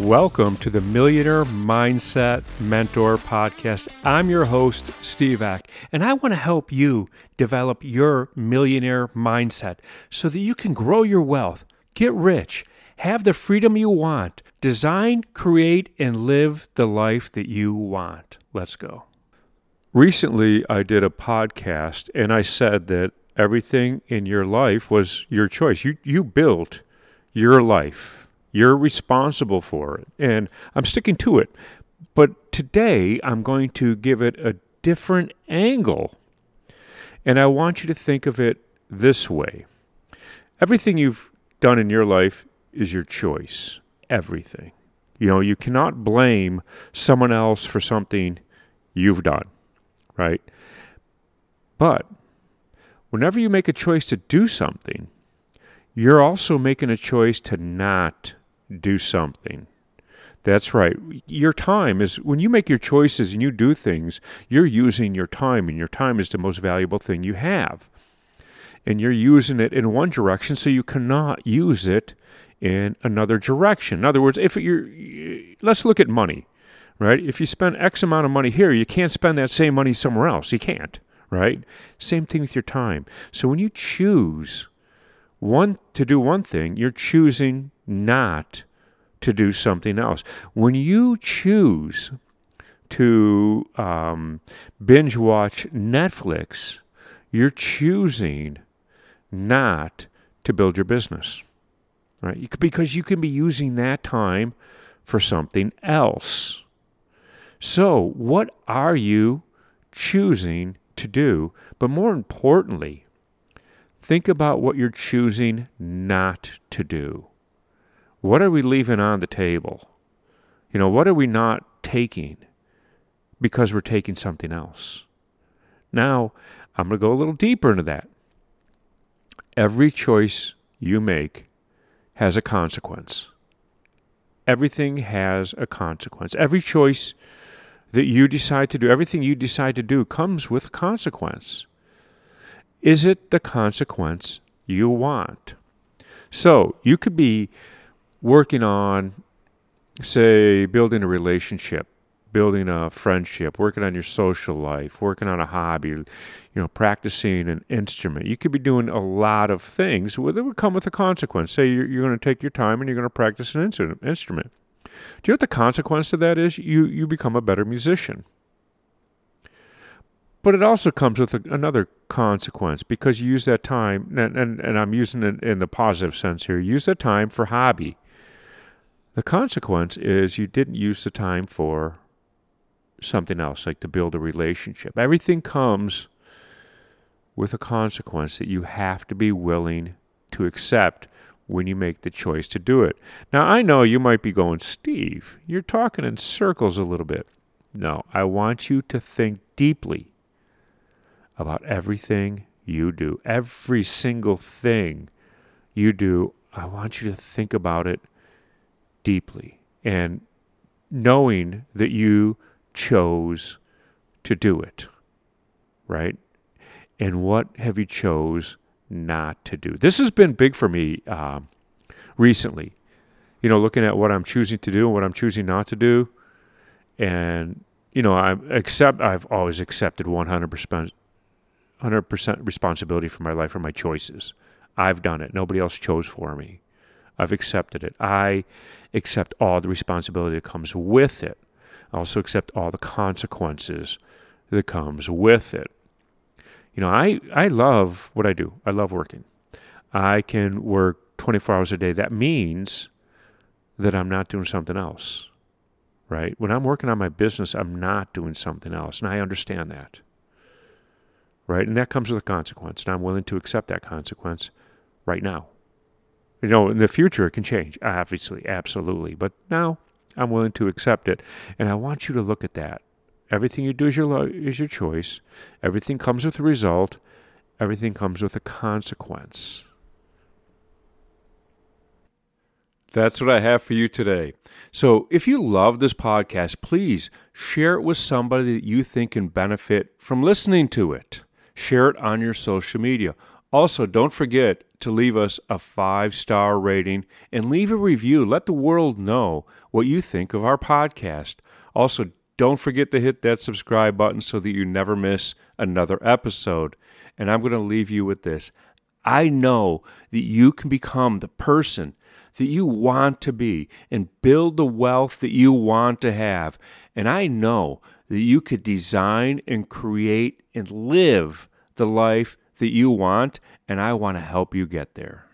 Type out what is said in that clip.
Welcome to the Millionaire Mindset Mentor Podcast. I'm your host, Steve Ek, and I want to help you develop your millionaire mindset so that you can grow your wealth, get rich, have the freedom you want, design, create, and live the life that you want. Let's go. Recently, I did a podcast and I said that everything in your life was your choice. You, you built your life you're responsible for it. And I'm sticking to it. But today I'm going to give it a different angle. And I want you to think of it this way everything you've done in your life is your choice. Everything. You know, you cannot blame someone else for something you've done, right? But whenever you make a choice to do something, you're also making a choice to not do something. That's right. Your time is when you make your choices and you do things, you're using your time, and your time is the most valuable thing you have. And you're using it in one direction, so you cannot use it in another direction. In other words, if you're, let's look at money, right? If you spend X amount of money here, you can't spend that same money somewhere else. You can't, right? Same thing with your time. So when you choose one to do one thing, you're choosing not to do something else. When you choose to um, binge watch Netflix, you're choosing not to build your business, right? Because you can be using that time for something else. So, what are you choosing to do? But more importantly, think about what you're choosing not to do. What are we leaving on the table? You know, what are we not taking because we're taking something else? Now, I'm going to go a little deeper into that. Every choice you make has a consequence. Everything has a consequence. Every choice that you decide to do, everything you decide to do comes with a consequence. Is it the consequence you want? So you could be working on, say, building a relationship, building a friendship, working on your social life, working on a hobby, you know, practicing an instrument. You could be doing a lot of things that would come with a consequence. Say you're, you're going to take your time and you're going to practice an instrument. Do you know what the consequence of that is? You you become a better musician. But it also comes with a, another consequence because you use that time, and, and, and I'm using it in the positive sense here, use that time for hobby the consequence is you didn't use the time for something else, like to build a relationship. Everything comes with a consequence that you have to be willing to accept when you make the choice to do it. Now, I know you might be going, Steve, you're talking in circles a little bit. No, I want you to think deeply about everything you do. Every single thing you do, I want you to think about it deeply and knowing that you chose to do it, right? And what have you chose not to do? This has been big for me uh, recently. You know, looking at what I'm choosing to do and what I'm choosing not to do, and you know, I accept. I've always accepted 100 percent, 100 percent responsibility for my life or my choices. I've done it. Nobody else chose for me. I've accepted it. I accept all the responsibility that comes with it. I also accept all the consequences that comes with it. You know, I, I love what I do. I love working. I can work 24 hours a day. That means that I'm not doing something else, right? When I'm working on my business, I'm not doing something else. And I understand that, right? And that comes with a consequence. And I'm willing to accept that consequence right now. You know, in the future it can change, obviously, absolutely. But now I'm willing to accept it. And I want you to look at that. Everything you do is your, lo- is your choice. Everything comes with a result. Everything comes with a consequence. That's what I have for you today. So, if you love this podcast, please share it with somebody that you think can benefit from listening to it. Share it on your social media Also, don't forget to leave us a five star rating and leave a review. Let the world know what you think of our podcast. Also, don't forget to hit that subscribe button so that you never miss another episode. And I'm going to leave you with this. I know that you can become the person that you want to be and build the wealth that you want to have. And I know that you could design and create and live the life that you want, and I want to help you get there.